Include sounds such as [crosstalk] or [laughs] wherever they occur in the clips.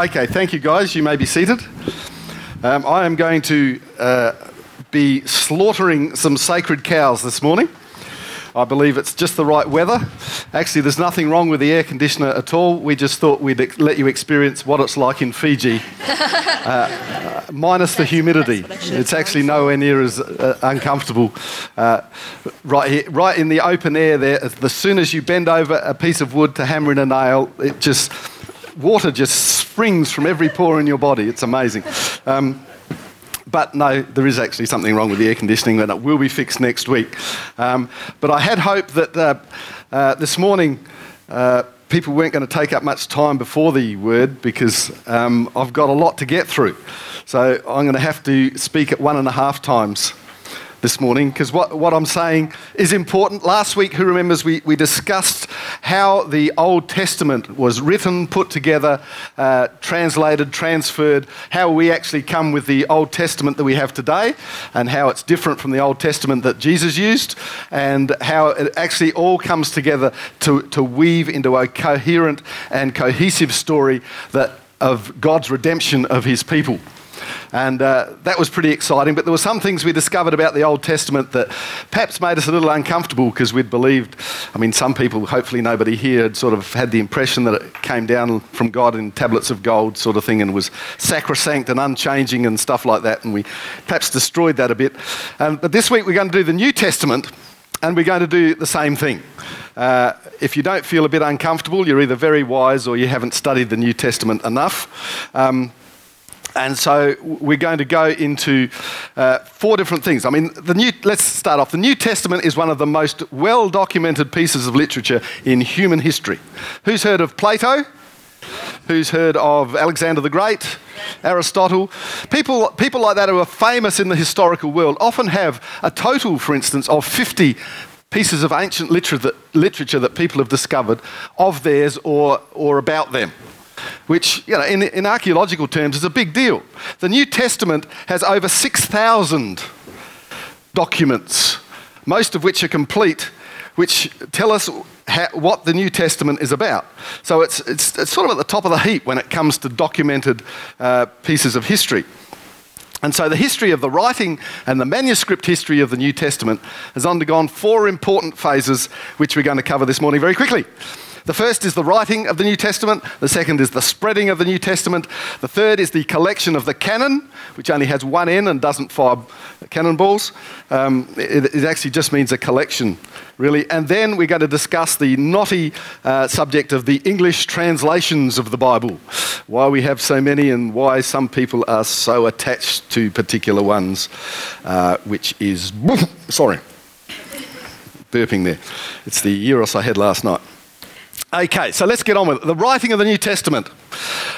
Okay, thank you guys. You may be seated. Um, I am going to uh, be slaughtering some sacred cows this morning. I believe it's just the right weather. Actually, there's nothing wrong with the air conditioner at all. We just thought we'd let you experience what it's like in Fiji, [laughs] uh, minus the humidity. It's actually nowhere near as uh, uncomfortable. Uh, right here, right in the open air there, as soon as you bend over a piece of wood to hammer in a nail, it just water just springs from every pore in your body. It's amazing. Um, but no, there is actually something wrong with the air conditioning, it will be fixed next week. Um, but I had hoped that uh, uh, this morning uh, people weren't going to take up much time before the word because um, I've got a lot to get through. So I'm going to have to speak at one and a half times this morning because what, what I'm saying is important. Last week, who remembers, we, we discussed how the Old Testament was written, put together, uh, translated, transferred, how we actually come with the Old Testament that we have today, and how it's different from the Old Testament that Jesus used, and how it actually all comes together to, to weave into a coherent and cohesive story that, of God's redemption of his people. And uh, that was pretty exciting. But there were some things we discovered about the Old Testament that perhaps made us a little uncomfortable because we'd believed, I mean, some people, hopefully nobody here, had sort of had the impression that it came down from God in tablets of gold, sort of thing, and was sacrosanct and unchanging and stuff like that. And we perhaps destroyed that a bit. Um, but this week we're going to do the New Testament. And we're going to do the same thing. Uh, if you don't feel a bit uncomfortable, you're either very wise or you haven't studied the New Testament enough. Um, and so we're going to go into uh, four different things. I mean, the new, let's start off. The New Testament is one of the most well documented pieces of literature in human history. Who's heard of Plato? Who's heard of Alexander the Great? Aristotle? People, people like that who are famous in the historical world often have a total, for instance, of 50 pieces of ancient literature that, literature that people have discovered of theirs or, or about them which, you know, in, in archaeological terms is a big deal. The New Testament has over 6,000 documents, most of which are complete, which tell us what the New Testament is about. So it's, it's, it's, sort of at the top of the heap when it comes to documented uh, pieces of history. And so the history of the writing and the manuscript history of the New Testament has undergone four important phases, which we're going to cover this morning very quickly. The first is the writing of the New Testament, the second is the spreading of the New Testament, the third is the collection of the canon, which only has one N and doesn't fire cannonballs. Um, it, it, actually just means a collection, really. And then we're going to discuss the knotty uh, subject of the English translations of the Bible, why we have so many and why some people are so attached to particular ones, uh, which is, [laughs] sorry, burping there. It's the gyros I had last night. Okay, so let's get on with it. The writing of the New Testament.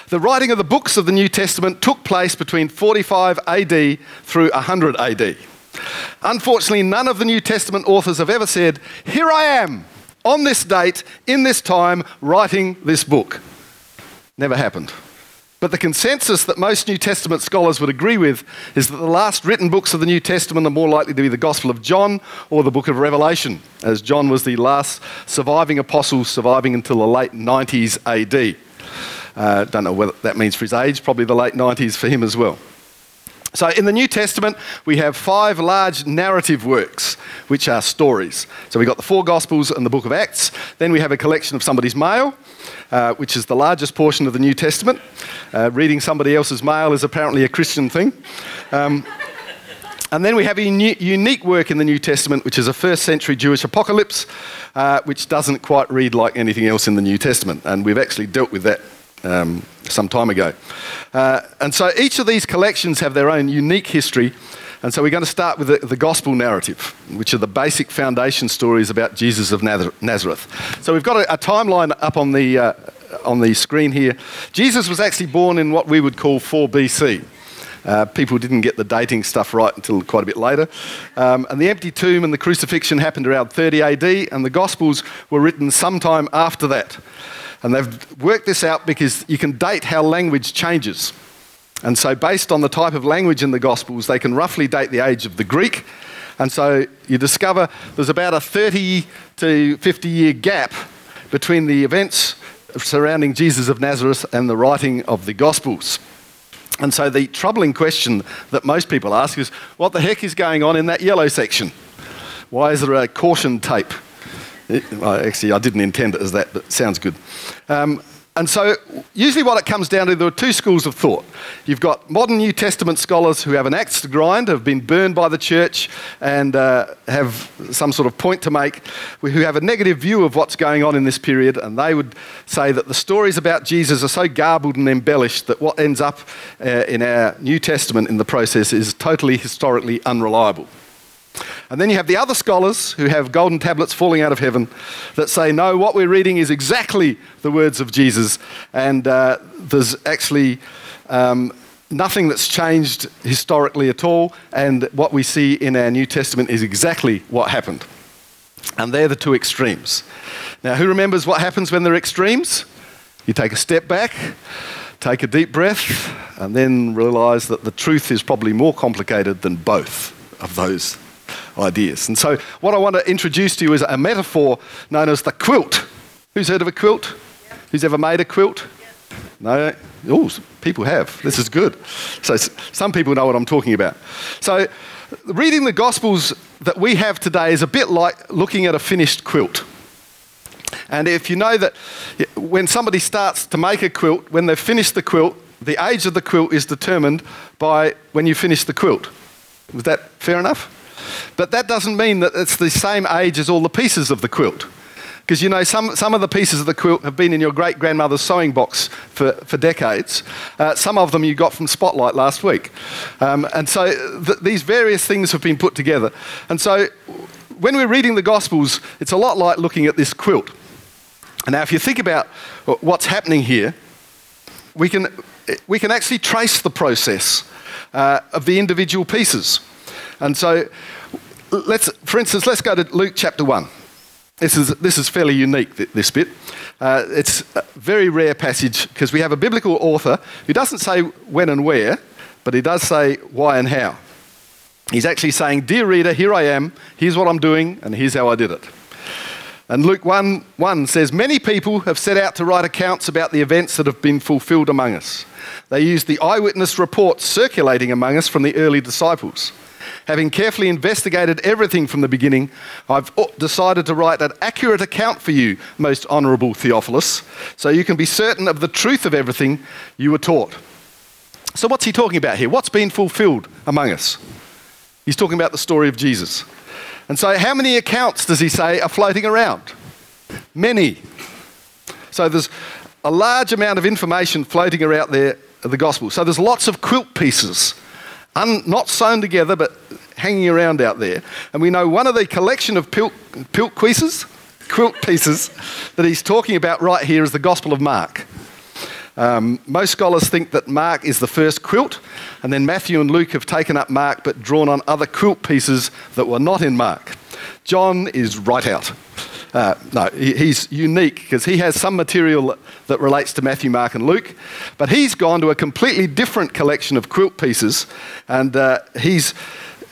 The writing of the books of the New Testament took place between 45 AD through 100 AD. Unfortunately, none of the New Testament authors have ever said, Here I am, on this date, in this time, writing this book. Never happened. But the consensus that most New Testament scholars would agree with is that the last written books of the New Testament are more likely to be the Gospel of John or the book of Revelation, as John was the last surviving apostle, surviving until the late 90s AD. Uh, don't know what that means for his age, probably the late 90s for him as well. So, in the New Testament, we have five large narrative works, which are stories. So, we've got the four Gospels and the book of Acts. Then we have a collection of somebody's mail, uh, which is the largest portion of the New Testament. Uh, reading somebody else's mail is apparently a Christian thing. Um, and then we have a unique work in the New Testament, which is a first century Jewish apocalypse, uh, which doesn't quite read like anything else in the New Testament. And we've actually dealt with that um, some time ago. Uh, and so each of these collections have their own unique history. And so we're going to start with the, the, gospel narrative, which are the basic foundation stories about Jesus of Nazareth. So we've got a, a timeline up on the, uh, on the screen here. Jesus was actually born in what we would call 4 BC. Uh, people didn't get the dating stuff right until quite a bit later. Um, and the empty tomb and the crucifixion happened around 30 AD, and the Gospels were written sometime after that. And they've worked this out because you can date how language changes. And so, based on the type of language in the Gospels, they can roughly date the age of the Greek. And so, you discover there's about a 30 to 50 year gap between the events surrounding Jesus of Nazareth and the writing of the Gospels. And so the troubling question that most people ask is what the heck is going on in that yellow section? Why is there a caution tape? Actually, I didn't intend it as that, but sounds good. Um, and so, usually, what it comes down to, there are two schools of thought. You've got modern New Testament scholars who have an axe to grind, have been burned by the church, and uh, have some sort of point to make, who have a negative view of what's going on in this period, and they would say that the stories about Jesus are so garbled and embellished that what ends up uh, in our New Testament in the process is totally historically unreliable. And then you have the other scholars who have golden tablets falling out of heaven that say, no, what we're reading is exactly the words of Jesus, and uh, there's actually um, nothing that's changed historically at all, and what we see in our New Testament is exactly what happened. And they're the two extremes. Now, who remembers what happens when they're extremes? You take a step back, take a deep breath, and then realize that the truth is probably more complicated than both of those ideas. And so, what I want to introduce to you is a metaphor known as the quilt. Who's heard of a quilt? Who's ever made a quilt? No? Oh, people have. This is good. So, some people know what I'm talking about. So, reading the Gospels that we have today is a bit like looking at a finished quilt. And if you know that when somebody starts to make a quilt, when they've finished the quilt, the age of the quilt is determined by when you finish the quilt. Was that fair enough? But that doesn't mean that it's the same age as all the pieces of the quilt. Because you know, some, some of the pieces of the quilt have been in your great grandmother's sewing box for, for decades. Uh, some of them you got from Spotlight last week. Um, and so th- these various things have been put together. And so when we're reading the Gospels, it's a lot like looking at this quilt. And now, if you think about what's happening here, we can, we can actually trace the process uh, of the individual pieces. And so, let's, for instance, let's go to Luke chapter 1. This is, this is fairly unique, this bit. Uh, it's a very rare passage because we have a biblical author who doesn't say when and where, but he does say why and how. He's actually saying, Dear reader, here I am, here's what I'm doing, and here's how I did it. And Luke 1 1 says, Many people have set out to write accounts about the events that have been fulfilled among us. They used the eyewitness reports circulating among us from the early disciples. Having carefully investigated everything from the beginning, I've oh, decided to write an accurate account for you, most honourable Theophilus, so you can be certain of the truth of everything you were taught. So, what's he talking about here? What's been fulfilled among us? He's talking about the story of Jesus. And so, how many accounts does he say are floating around? Many. So, there's a large amount of information floating around there the gospel. So, there's lots of quilt pieces un, not sewn together but hanging around out there. And we know one of the collection of pilt, pilt quilt pieces that he's talking about right here is the Gospel of Mark. Um, most scholars think that Mark is the first quilt, and then Matthew and Luke have taken up Mark but drawn on other quilt pieces that were not in Mark. John is right out. Uh, no, he's unique because he has some material that relates to Matthew, Mark, and Luke, but he's gone to a completely different collection of quilt pieces, and uh, he's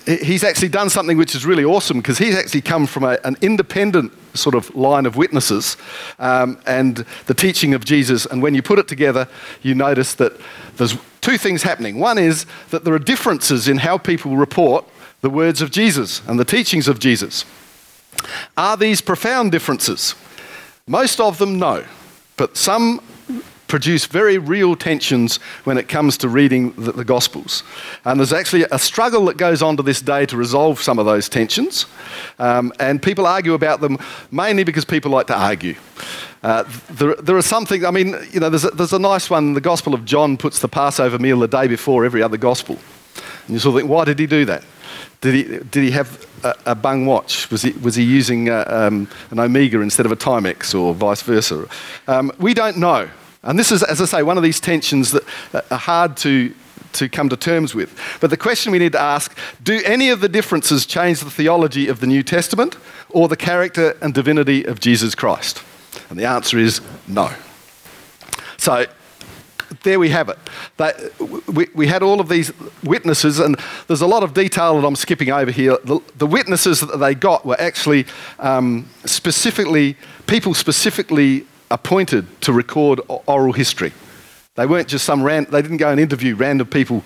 he's actually done something which is really awesome because he's actually come from a, an independent sort of line of witnesses um, and the teaching of Jesus. And when you put it together, you notice that there's two things happening. One is that there are differences in how people report the words of Jesus and the teachings of Jesus. Are these profound differences? Most of them, no. But some produce very real tensions when it comes to reading the, the, Gospels. And there's actually a struggle that goes on to this day to resolve some of those tensions. Um, and people argue about them mainly because people like to argue. Uh, there, there are some things, I mean, you know, there's a, there's a nice one. The Gospel of John puts the Passover meal the day before every other Gospel. And you sort of think, why did he do that? Did he, did he have a, a bung watch? Was he, was he using uh, um, an Omega instead of a Timex or vice versa? Um, we don't know. And this is, as I say, one of these tensions that are hard to, to come to terms with. But the question we need to ask do any of the differences change the theology of the New Testament or the character and divinity of Jesus Christ? And the answer is no. So there we have it. We, we had all of these witnesses, and there's a lot of detail that I'm skipping over here. The, the witnesses that they got were actually um, specifically, people specifically appointed to record oral history. They weren't just some ran, they didn't go and interview random people.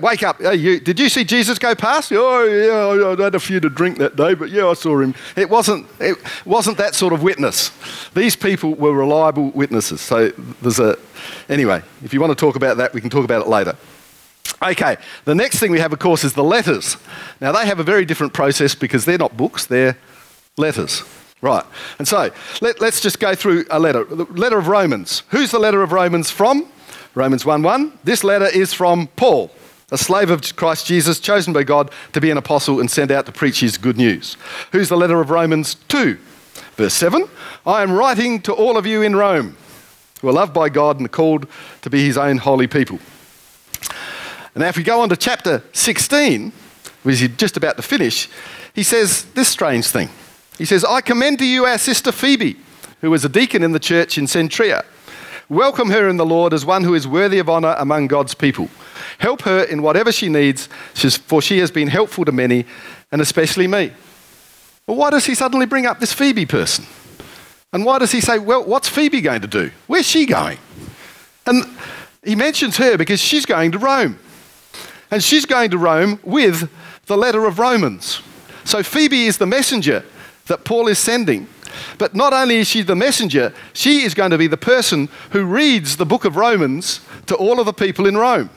Wake up, hey, you, did you see Jesus go past? Oh, yeah, I had a few to drink that day, but yeah, I saw him. It wasn't, it wasn't that sort of witness. These people were reliable witnesses. So there's a, anyway, if you want to talk about that, we can talk about it later. Okay, the next thing we have, of course, is the letters. Now, they have a very different process because they're not books, they're letters. Right. And so let, us just go through a letter. The letter of Romans. Who's the letter of Romans from? Romans 1 1. This letter is from Paul, a slave of Christ Jesus, chosen by God to be an apostle and sent out to preach his good news. Who's the letter of Romans 2? Verse 7 I am writing to all of you in Rome who are loved by God and called to be his own holy people. And now, if we go on to chapter 16, which he's just about to finish, he says this strange thing. He says, I commend to you our sister Phoebe, who is a deacon in the church in Cenchrea. Welcome her in the Lord as one who is worthy of honour among God's people. Help her in whatever she needs, for she has been helpful to many, and especially me. Well, why does he suddenly bring up this Phoebe person? And why does he say, well, what's Phoebe going to do? Where's she going? And he mentions her because she's going to Rome. And she's going to Rome with the letter of Romans. So Phoebe is the messenger that Paul is sending. But not only is she the messenger, she is going to be the person who reads the book of Romans to all of the people in Rome.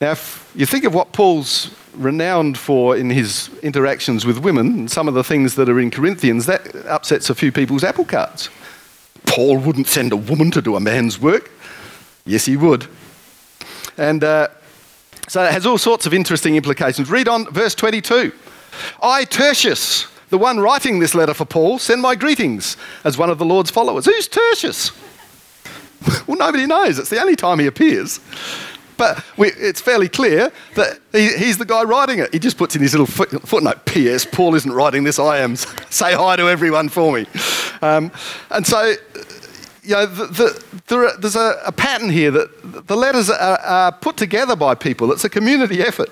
Now, if you think of what Paul's renowned for in his interactions with women, some of the things that are in Corinthians, that upsets a few people's apple carts. Paul wouldn't send a woman to do a man's work. Yes, he would. And uh, so it has all sorts of interesting implications. Read on verse 22. I, Tertius, the one writing this letter for Paul, send my greetings as one of the Lord's followers. Who's Tertius? [laughs] well, nobody knows. It's the only time he appears. But we, it's fairly clear that he, he's the guy writing it. He just puts in his little foot, footnote P.S. Paul isn't writing this, I am. [laughs] Say hi to everyone for me. Um, and so, you know, the, the, there, there's a, a, pattern here that the letters are, are put together by people. It's a community effort.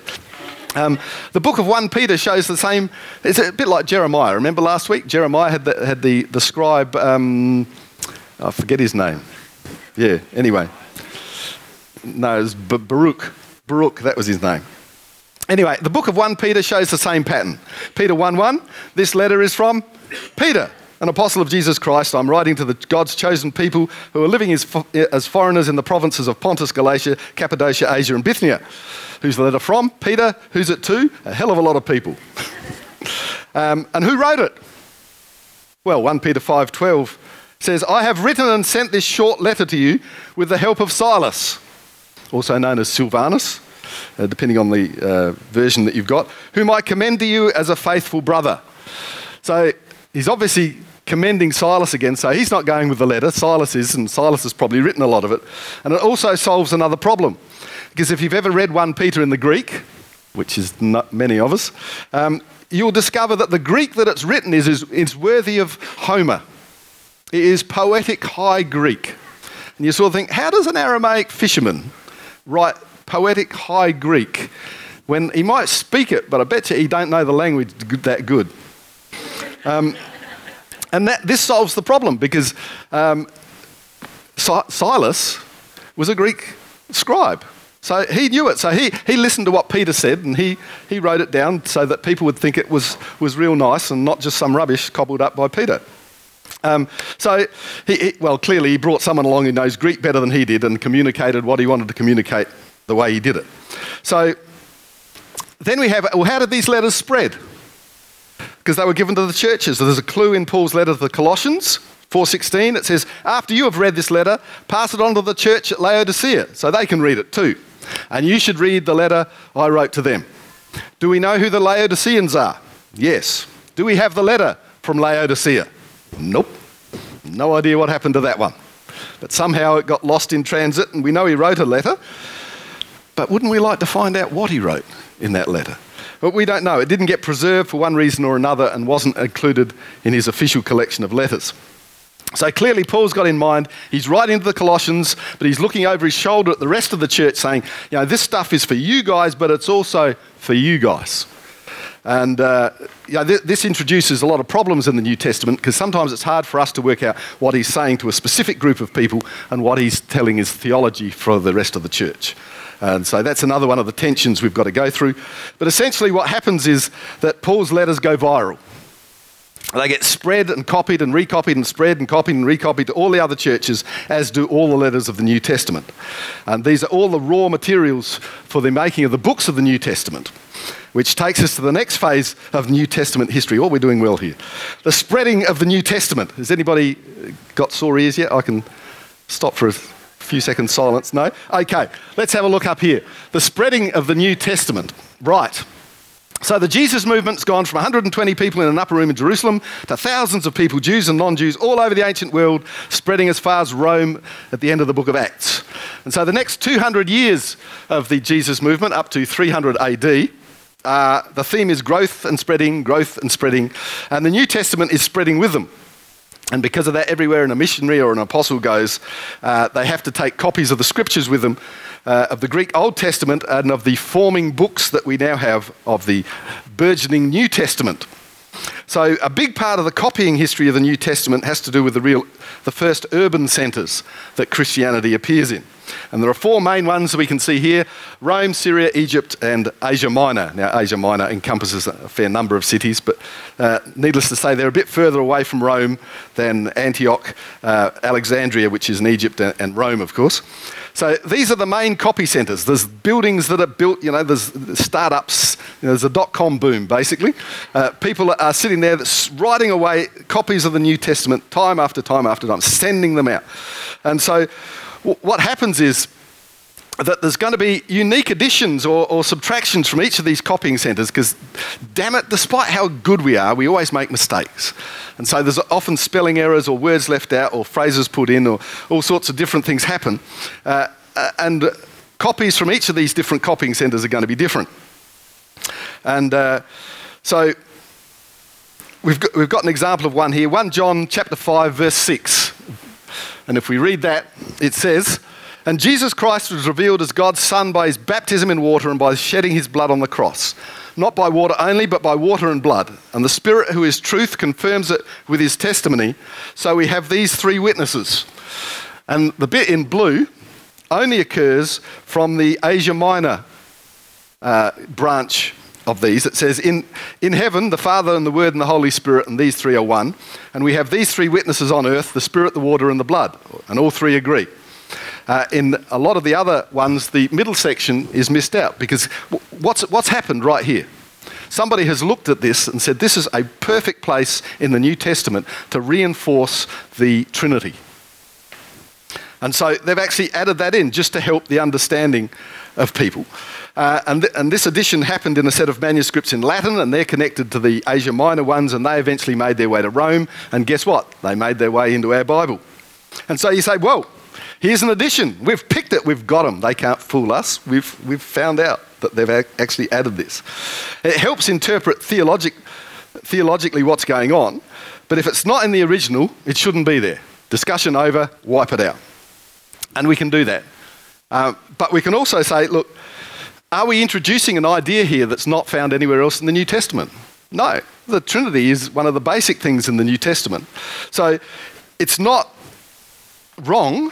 Um, the book of 1 Peter shows the same, it's a bit like Jeremiah. Remember last week? Jeremiah had the, had the, the scribe, um, I forget his name. Yeah, anyway. No, it was Baruch. Baruch, that was his name. Anyway, the book of 1 Peter shows the same pattern. Peter 1 1, this letter is from Peter, an apostle of Jesus Christ. I'm writing to the God's chosen people who are living as, as foreigners in the provinces of Pontus, Galatia, Cappadocia, Asia, and Bithynia. Who's the letter from? Peter. Who's it to? A hell of a lot of people. [laughs] um, and who wrote it? Well, 1 Peter 5:12 says, "I have written and sent this short letter to you with the help of Silas, also known as Silvanus, uh, depending on the uh, version that you've got, whom I commend to you as a faithful brother." So he's obviously commending Silas again, so he's not going with the letter. Silas is, and Silas has probably written a lot of it. And it also solves another problem. Because if you've ever read 1 Peter in the Greek, which is not many of us, um, you'll discover that the Greek that it's written is, is, is worthy of Homer. It is poetic high Greek. And you sort of think, how does an Aramaic fisherman write poetic high Greek when he might speak it, but I bet you he don't know the language that good? Um, and that, this solves the problem because um, Silas was a Greek scribe. So he knew it. So he, he listened to what Peter said and he, he wrote it down so that people would think it was, was real nice and not just some rubbish cobbled up by Peter. Um, so, he, he, well, clearly he brought someone along who knows Greek better than he did and communicated what he wanted to communicate the way he did it. So then we have, well, how did these letters spread? Because they were given to the churches. So there's a clue in Paul's letter to the Colossians. 4:16 it says after you have read this letter pass it on to the church at Laodicea so they can read it too and you should read the letter I wrote to them. Do we know who the Laodiceans are? Yes. Do we have the letter from Laodicea? Nope. No idea what happened to that one. But somehow it got lost in transit, and we know he wrote a letter. But wouldn't we like to find out what he wrote in that letter? But we don't know. It didn't get preserved for one reason or another and wasn't included in his official collection of letters. So clearly, Paul's got in mind, he's writing to the Colossians, but he's looking over his shoulder at the rest of the church saying, you know, this stuff is for you guys, but it's also for you guys. And uh, yeah, th- this introduces a lot of problems in the New Testament because sometimes it's hard for us to work out what he's saying to a specific group of people and what he's telling his theology for the rest of the church. And so that's another one of the tensions we've got to go through. But essentially, what happens is that Paul's letters go viral. They get spread and copied and recopied and spread and copied and recopied to all the other churches, as do all the letters of the New Testament. And these are all the raw materials for the making of the books of the New Testament, which takes us to the next phase of New Testament history. What Oh, we're doing well here. The spreading of the New Testament. Has anybody got sore ears yet? I can stop for a few seconds silence. No? Okay, let's have a look up here. The spreading of the New Testament. Right. So the Jesus movement's gone from 120 people in an upper room in Jerusalem to thousands of people, Jews and non Jews, all over the ancient world, spreading as far as Rome at the end of the book of Acts. And so the next 200 years of the Jesus movement, up to 300 AD, uh, the theme is growth and spreading, growth and spreading. And the New Testament is spreading with them. And because of that, everywhere a missionary or an apostle goes, uh, they have to take copies of the scriptures with them, uh, of the Greek Old Testament and of the forming books that we now have of the burgeoning New Testament. So, a big part of the copying history of the New Testament has to do with the, real, the first urban centres that Christianity appears in. And there are four main ones we can see here Rome, Syria, Egypt, and Asia Minor. Now, Asia Minor encompasses a fair number of cities, but uh, needless to say, they're a bit further away from Rome than Antioch, uh, Alexandria, which is in Egypt, and Rome, of course. So these are the main copy centres. There's buildings that are built, you know, there's startups, you know, there's a dot com boom, basically. Uh, people are sitting there writing away copies of the New Testament time after time after time, sending them out. And so what happens is that there's going to be unique additions or, or subtractions from each of these copying centres because, damn it, despite how good we are, we always make mistakes. And so there's often spelling errors or words left out or phrases put in or all sorts of different things happen. Uh, uh and copies from each of these different copying centres are going to be different. And uh, so we've got, we've got an example of one here 1 John chapter 5, verse 6. And if we read that, it says, And Jesus Christ was revealed as God's Son by his baptism in water and by shedding his blood on the cross. Not by water only, but by water and blood. And the Spirit, who is truth, confirms it with his testimony. So we have these three witnesses. And the bit in blue only occurs from the Asia Minor uh, branch of these. It says, in, in heaven, the Father and the Word and the Holy Spirit, and these three are one. And we have these three witnesses on earth the Spirit, the water, and the blood. And all three agree. Uh, in a lot of the other ones, the middle section is missed out because what's, what's happened right here? Somebody has looked at this and said this is a perfect place in the New Testament to reinforce the Trinity. And so they've actually added that in just to help the understanding of people. Uh, and, th- and, this edition happened in a set of manuscripts in Latin, and they're connected to the Asia Minor ones, and they eventually made their way to Rome. And guess what? They made their way into our Bible. And so you say, well, here's an addition. We've picked it, we've got them. They can't fool us. We've, we've found out that they've actually added this. It helps interpret theologic, theologically what's going on, but if it's not in the original, it shouldn't be there. Discussion over, wipe it out. And we can do that. Uh, but we can also say, look, are we introducing an idea here that's not found anywhere else in the New Testament? No. The Trinity is one of the basic things in the New Testament. So it's not wrong,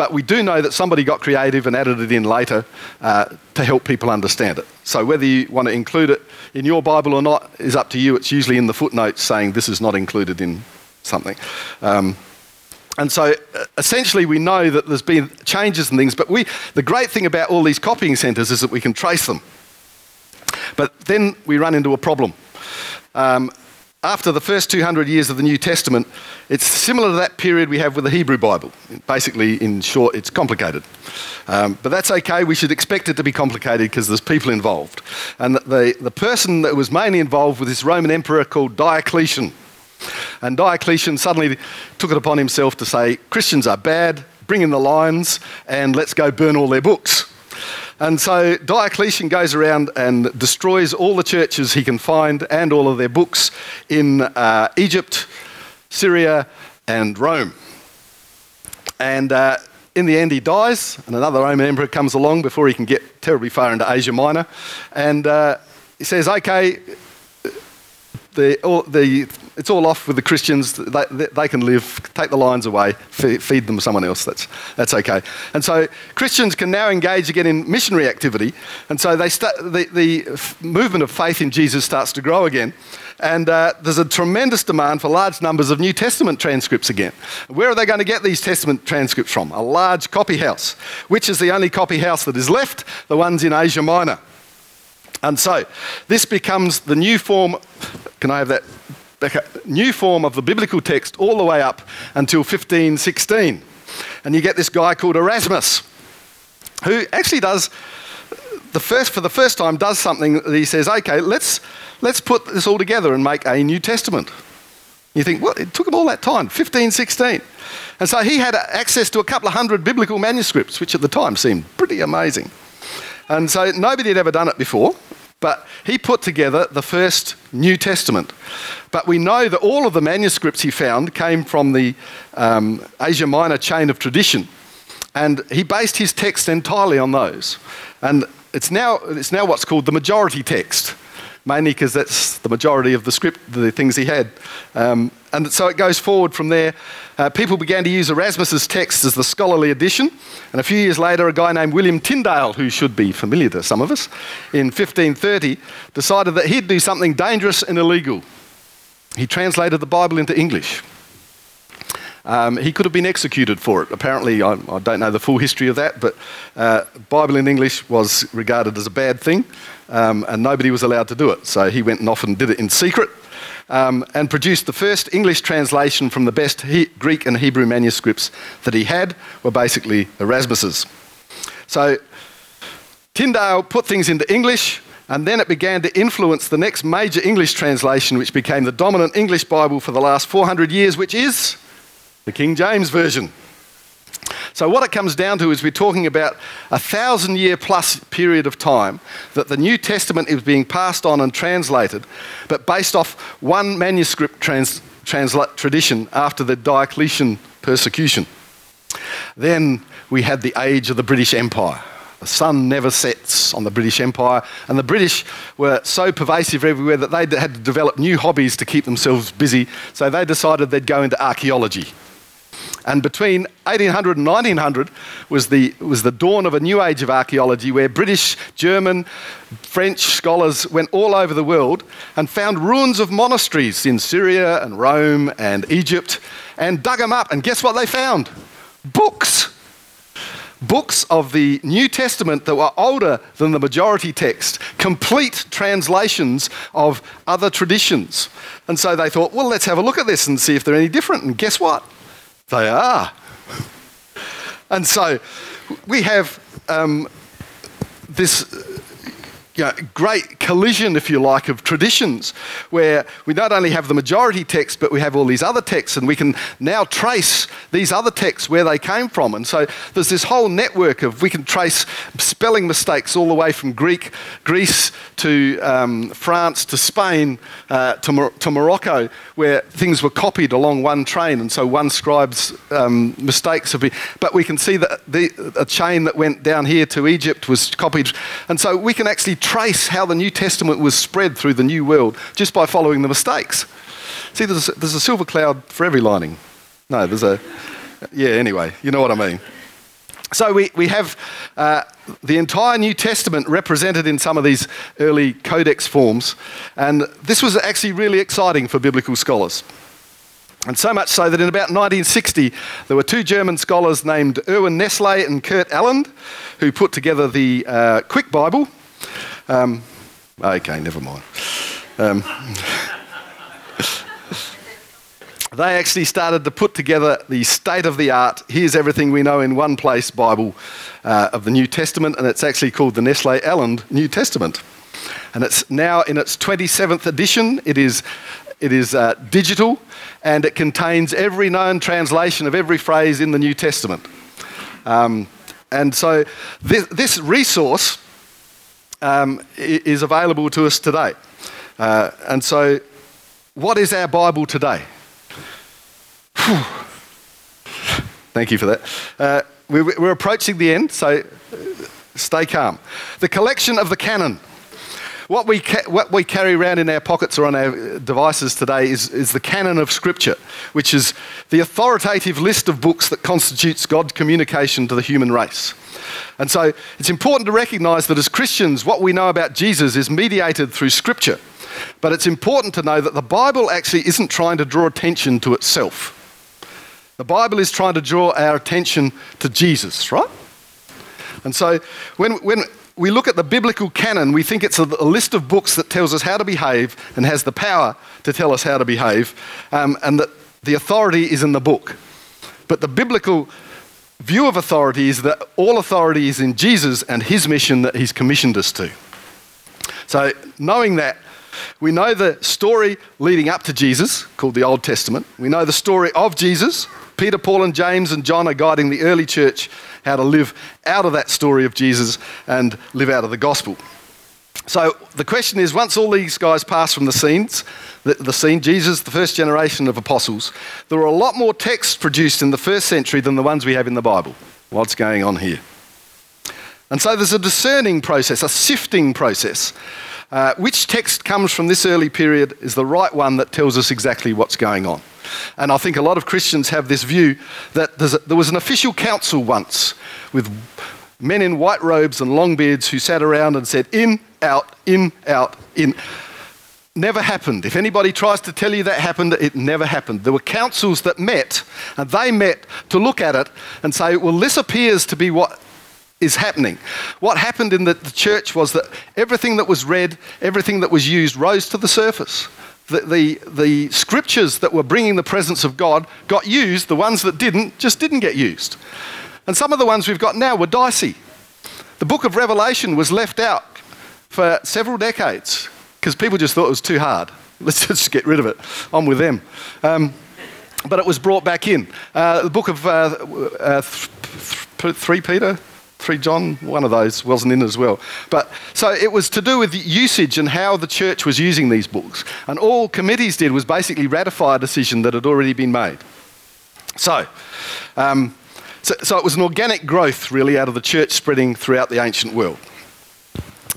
but we do know that somebody got creative and added it in later uh, to help people understand it. So whether you want to include it in your Bible or not is up to you. It's usually in the footnotes saying this is not included in something. Um, and so uh, essentially, we know that there's been changes and things, but we, the great thing about all these copying centres is that we can trace them. But then we run into a problem. Um, after the first 200 years of the New Testament, it's similar to that period we have with the Hebrew Bible. Basically, in short, it's complicated. Um, but that's okay, we should expect it to be complicated because there's people involved. And the, the person that was mainly involved with this Roman emperor called Diocletian. And Diocletian suddenly took it upon himself to say, Christians are bad, bring in the lions, and let's go burn all their books. And so Diocletian goes around and destroys all the churches he can find and all of their books in uh, Egypt, Syria, and Rome. And uh, in the end, he dies, and another Roman emperor comes along before he can get terribly far into Asia Minor. And uh, he says, Okay, the, all, the, it's all off with the Christians. They, they, they can live, take the lions away, feed, feed them someone else. That's, that's okay. And so Christians can now engage again in missionary activity. And so they start, the, the movement of faith in Jesus starts to grow again. And uh, there's a tremendous demand for large numbers of New Testament transcripts again. Where are they going to get these Testament transcripts from? A large copy house. Which is the only copy house that is left? The ones in Asia Minor. And so this becomes the new form. Can I have that? The new form of the biblical text all the way up until 1516. And you get this guy called Erasmus, who actually does the first for the first time does something that he says, okay, let's let's put this all together and make a New Testament. You think, well, it took him all that time, 15, 16. And so he had access to a couple of hundred biblical manuscripts, which at the time seemed pretty amazing. And so nobody had ever done it before. But he put together the first New Testament. But we know that all of the manuscripts he found came from the um, Asia Minor chain of tradition. And he based his text entirely on those. And it's now, it's now what's called the majority text mainly because that's the majority of the script, the things he had. Um, and so it goes forward from there. Uh, people began to use Erasmus's text as the scholarly edition. And a few years later, a guy named William Tyndale, who should be familiar to some of us, in 1530, decided that he'd do something dangerous and illegal. He translated the Bible into English. Um, he could have been executed for it. Apparently, I, I don't know the full history of that, but uh, Bible in English was regarded as a bad thing, um, and nobody was allowed to do it. So he went and off and did it in secret, um, and produced the first English translation from the best he- Greek and Hebrew manuscripts that he had were basically Erasmus's. So Tyndale put things into English, and then it began to influence the next major English translation, which became the dominant English Bible for the last 400 years, which is the King James Version. So, what it comes down to is we're talking about a thousand year plus period of time that the New Testament is being passed on and translated, but based off one manuscript trans, transla- tradition after the Diocletian persecution. Then we had the age of the British Empire. The sun never sets on the British Empire, and the British were so pervasive everywhere that they had to develop new hobbies to keep themselves busy, so they decided they'd go into archaeology. And between 1800 and 1900 was the, was the dawn of a new age of archaeology where British, German, French scholars went all over the world and found ruins of monasteries in Syria and Rome and Egypt and dug them up. And guess what they found? Books. Books of the New Testament that were older than the majority text, complete translations of other traditions. And so they thought, well, let's have a look at this and see if they're any different. And guess what? They are. And so we have um, this you know, great collision, if you like, of traditions where we not only have the majority text, but we have all these other texts, and we can now trace these other texts where they came from. And so there's this whole network of we can trace spelling mistakes all the way from Greek, Greece to um, France to Spain uh, to, Mor- to, Morocco, where things were copied along one train, and so one scribe's um, mistakes have been. But we can see that the, a chain that went down here to Egypt was copied, and so we can actually how the New Testament was spread through the New World just by following the mistakes. See, there's a, there's a silver cloud for every lining. No, there's a. Yeah, anyway, you know what I mean. So we, we have uh, the entire New Testament represented in some of these early codex forms, and this was actually really exciting for biblical scholars. And so much so that in about 1960, there were two German scholars named Erwin Nestle and Kurt Aland who put together the uh, Quick Bible, um, okay, never mind. Um, they actually started to put together the state of the art, here's everything we know in one place Bible uh, of the New Testament, and it's actually called the Nestle Aland New Testament. And it's now in its 27th edition. It is, it is uh, digital and it contains every known translation of every phrase in the New Testament. Um, and so this, this resource um, is available to us today. Uh, and so, what is our Bible today? Thank you for that. Uh, we're, we're approaching the end, so stay calm. The collection of the canon. What we, ca- what we carry around in our pockets or on our devices today is, is the canon of Scripture, which is the authoritative list of books that constitutes God's communication to the human race. And so it's important to recognize that as Christians, what we know about Jesus is mediated through Scripture. But it's important to know that the Bible actually isn't trying to draw attention to itself. The Bible is trying to draw our attention to Jesus, right? And so when, when we look at the biblical canon, we think it's a, a list of books that tells us how to behave and has the power to tell us how to behave, um, and that the authority is in the book. But the biblical view of authority is that all authority is in Jesus and his mission that he's commissioned us to. So, knowing that, we know the story leading up to Jesus, called the Old Testament. We know the story of Jesus. Peter, Paul, and James and John are guiding the early church how to live out of that story of Jesus and live out of the gospel. So the question is once all these guys pass from the scenes, the, the, scene, Jesus, the first generation of apostles, there were a lot more texts produced in the first century than the ones we have in the Bible. What's going on here? And so there's a discerning process, a sifting process. Uh, which text comes from this early period is the right one that tells us exactly what's going on. And I think a lot of Christians have this view that a, there was an official council once with men in white robes and long beards who sat around and said, in, out, in, out, in. Never happened. If anybody tries to tell you that happened, it never happened. There were councils that met, and they met to look at it and say, well, this appears to be what is happening. What happened in the, the church was that everything that was read, everything that was used, rose to the surface. The, the, the, scriptures that were bringing the presence of God got used, the ones that didn't just didn't get used. And some of the ones we've got now were dicey. The book of Revelation was left out for several decades because people just thought it was too hard. [laughs] Let's just get rid of it. I'm with them. Um, but it was brought back in. Uh, the book of uh, uh, 3 Peter, 3 John, one of those wasn't in as well. But so it was to do with usage and how the church was using these books. And all committees did was basically ratify a decision that had already been made. So, um, so, so, it was an organic growth really out of the church spreading throughout the ancient world.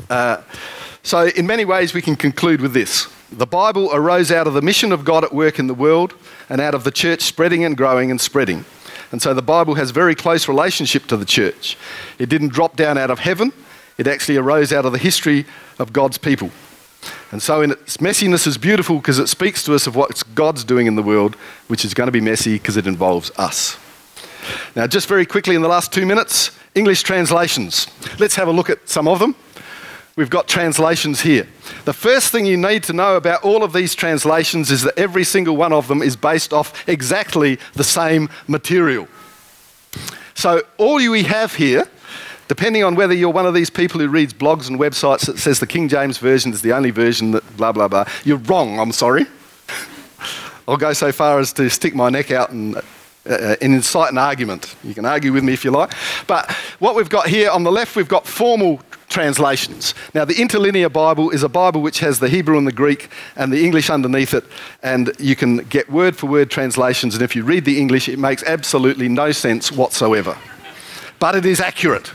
Uh, so, in many ways, we can conclude with this. The Bible arose out of the mission of God at work in the world and out of the church spreading and growing and spreading. And so the Bible has very close relationship to the church. It didn't drop down out of heaven, it actually arose out of the history of God's people. And so, in its messiness, is beautiful because it speaks to us of what God's doing in the world, which is going to be messy because it involves us. Now, just very quickly in the last two minutes, English translations. Let's have a look at some of them. We've got translations here. The first thing you need to know about all of these translations is that every single one of them is based off exactly the same material. So, all we have here, depending on whether you're one of these people who reads blogs and websites that says the King James Version is the only version that blah, blah, blah, you're wrong, I'm sorry. [laughs] I'll go so far as to stick my neck out and uh, and incite an argument. You can argue with me if you like. But what we've got here on the left, we've got formal translations. Now, the Interlinear Bible is a Bible which has the Hebrew and the Greek and the English underneath it, and you can get word for word translations. And if you read the English, it makes absolutely no sense whatsoever. But it is accurate.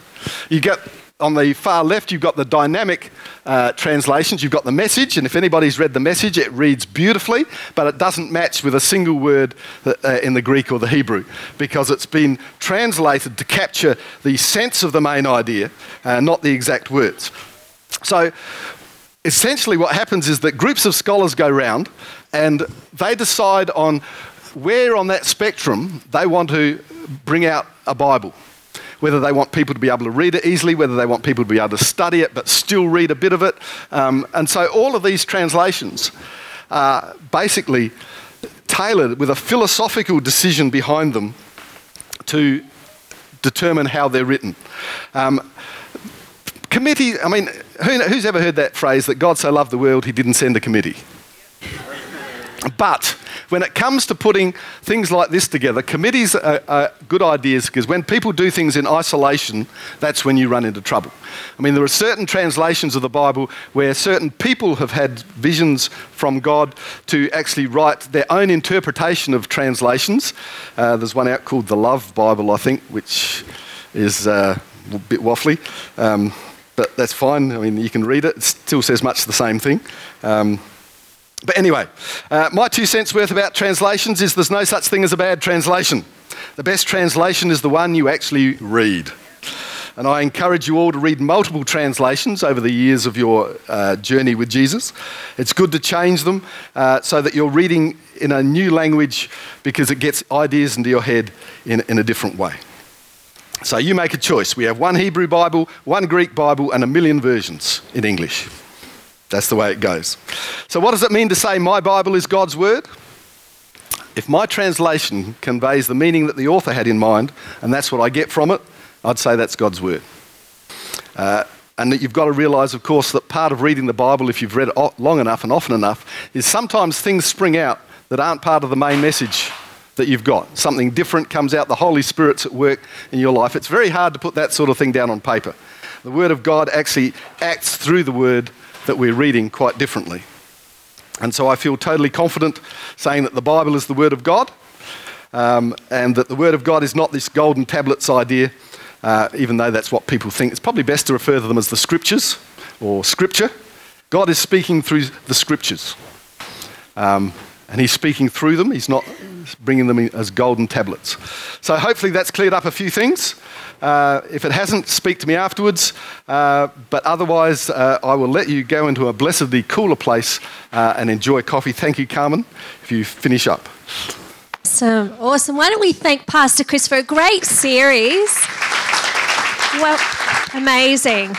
You get on the far left, you've got the dynamic uh, translations. You've got the message, and if anybody's read the message, it reads beautifully, but it doesn't match with a single word uh, in the Greek or the Hebrew because it's been translated to capture the sense of the main idea, uh, not the exact words. So, essentially, what happens is that groups of scholars go round and they decide on where on that spectrum they want to bring out a Bible whether they want people to be able to read it easily, whether they want people to be able to study it but still read a bit of it. Um, and so all of these translations are basically tailored with a philosophical decision behind them to determine how they're written. Um, committee, I mean, who, who's ever heard that phrase that God so loved the world he didn't send a committee? But when it comes to putting things like this together, committees are, are good ideas because when people do things in isolation, that's when you run into trouble. I mean, there are certain translations of the Bible where certain people have had visions from God to actually write their own interpretation of translations. Uh, there's one out called the Love Bible, I think, which is uh, a bit waffly. Um, but that's fine. I mean, you can read it. It still says much the same thing. Um, but anyway, uh, my two cents worth about translations is there's no such thing as a bad translation. The best translation is the one you actually read. And I encourage you all to read multiple translations over the years of your uh, journey with Jesus. It's good to change them uh, so that you're reading in a new language because it gets ideas into your head in, in a different way. So you make a choice. We have one Hebrew Bible, one Greek Bible, and a million versions in English. That's the way it goes. So, what does it mean to say my Bible is God's Word? If my translation conveys the meaning that the author had in mind, and that's what I get from it, I'd say that's God's Word. Uh, and that you've got to realize, of course, that part of reading the Bible, if you've read it long enough and often enough, is sometimes things spring out that aren't part of the main message that you've got. Something different comes out, the Holy Spirit's at work in your life. It's very hard to put that sort of thing down on paper. The Word of God actually acts through the Word that we're reading quite differently. And so I feel totally confident saying that the Bible is the Word of God um, and that the Word of God is not this golden tablets idea, uh, even though that's what people think. It's probably best to refer to them as the Scriptures or Scripture. God is speaking through the Scriptures. Um, and he's speaking through them. He's not bringing them as golden tablets. So hopefully that's cleared up a few things. Uh, if it hasn't, speak to me afterwards. Uh, but otherwise, uh, I will let you go into a blessedly cooler place uh, and enjoy coffee. Thank you, Carmen, if you finish up. Awesome, awesome. Why don't we thank Pastor Chris for a great series? Well, amazing.